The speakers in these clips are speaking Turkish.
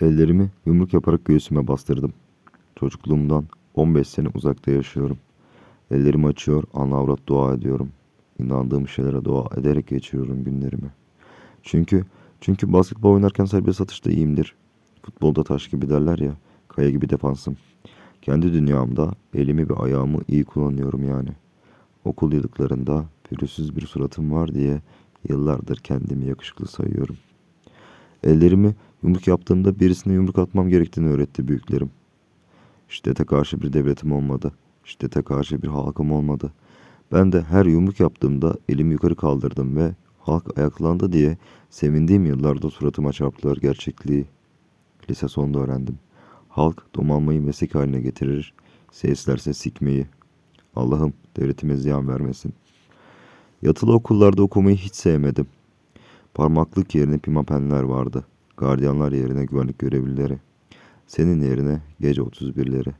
Ellerimi yumruk yaparak göğsüme bastırdım. Çocukluğumdan 15 sene uzakta yaşıyorum. Ellerimi açıyor, ana avrat dua ediyorum. İnandığım şeylere dua ederek geçiriyorum günlerimi. Çünkü çünkü basketbol oynarken serbest atışta iyiyimdir. Futbolda taş gibi derler ya, kaya gibi defansım. Kendi dünyamda elimi ve ayağımı iyi kullanıyorum yani. Okul yıllıklarında pürüzsüz bir suratım var diye yıllardır kendimi yakışıklı sayıyorum. Ellerimi yumruk yaptığımda birisine yumruk atmam gerektiğini öğretti büyüklerim. Şiddete karşı bir devletim olmadı. Şiddete karşı bir halkım olmadı. Ben de her yumruk yaptığımda elimi yukarı kaldırdım ve halk ayaklandı diye sevindiğim yıllarda suratıma çarptılar gerçekliği. Lise sonunda öğrendim. Halk domalmayı meslek haline getirir, seslerse sikmeyi. Allah'ım devletime ziyan vermesin. Yatılı okullarda okumayı hiç sevmedim. Parmaklık yerine pimapenler vardı. Gardiyanlar yerine güvenlik görevlileri. Senin yerine gece 31'leri.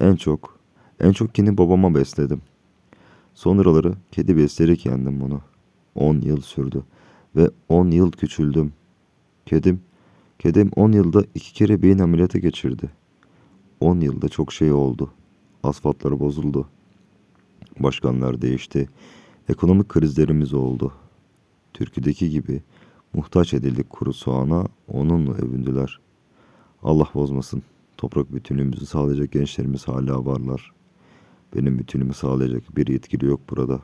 En çok, en çok kini babama besledim. Sonraları kedi besleyerek yendim bunu. 10 yıl sürdü ve 10 yıl küçüldüm. Kedim, kedim 10 yılda iki kere beyin ameliyatı geçirdi. 10 yılda çok şey oldu. Asfaltları bozuldu. Başkanlar değişti. Ekonomik krizlerimiz oldu. Türküdeki gibi muhtaç edildik kuru soğana, onunla övündüler. Allah bozmasın. Toprak bütünlüğümüzü sağlayacak gençlerimiz hala varlar. Benim bütünümü sağlayacak bir yetkili yok burada.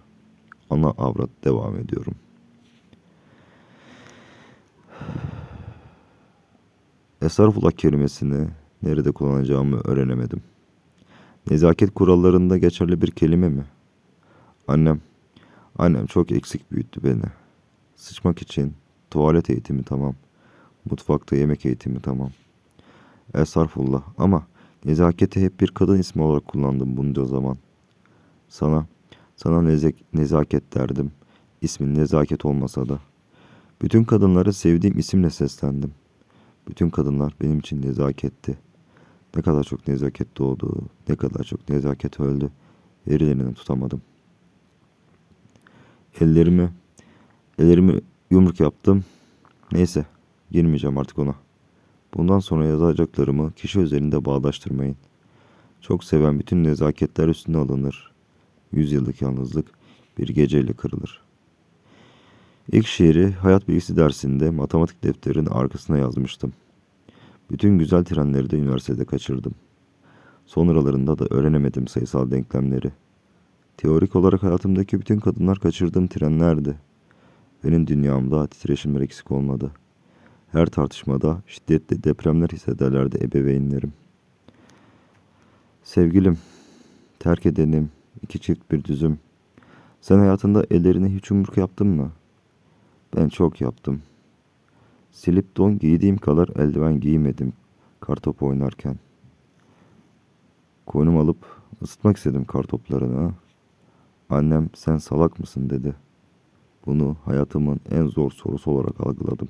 Ana avrat devam ediyorum. Esarfullah kelimesini nerede kullanacağımı öğrenemedim. Nezaket kurallarında geçerli bir kelime mi? Annem, annem çok eksik büyüttü beni. Sıçmak için tuvalet eğitimi tamam. Mutfakta yemek eğitimi tamam. Esarfullah ama nezaketi hep bir kadın ismi olarak kullandım bunca zaman. Sana, sana nezek, nezaket derdim. İsmin nezaket olmasa da. Bütün kadınları sevdiğim isimle seslendim. Bütün kadınlar benim için nezaketti. Ne kadar çok nezaket doğdu, ne kadar çok nezaket öldü. Verilerini tutamadım. Ellerimi, ellerimi yumruk yaptım. Neyse, girmeyeceğim artık ona. Bundan sonra yazacaklarımı kişi özelinde bağdaştırmayın. Çok seven bütün nezaketler üstüne alınır. Yüzyıllık yalnızlık bir geceyle kırılır. İlk şiiri hayat bilgisi dersinde matematik defterinin arkasına yazmıştım. Bütün güzel trenleri de üniversitede kaçırdım. Sonralarında da öğrenemedim sayısal denklemleri. Teorik olarak hayatımdaki bütün kadınlar kaçırdığım trenlerdi. Benim dünyamda titreşimler eksik olmadı. Her tartışmada şiddetli depremler hissederlerdi ebeveynlerim. Sevgilim, terk edenim, iki çift bir düzüm. Sen hayatında ellerine hiç yumruk yaptın mı? Ben çok yaptım. Silip don giydiğim kadar eldiven giymedim kartopu oynarken. Koynum alıp ısıtmak istedim kartoplarını. Annem sen salak mısın dedi. Bunu hayatımın en zor sorusu olarak algıladım.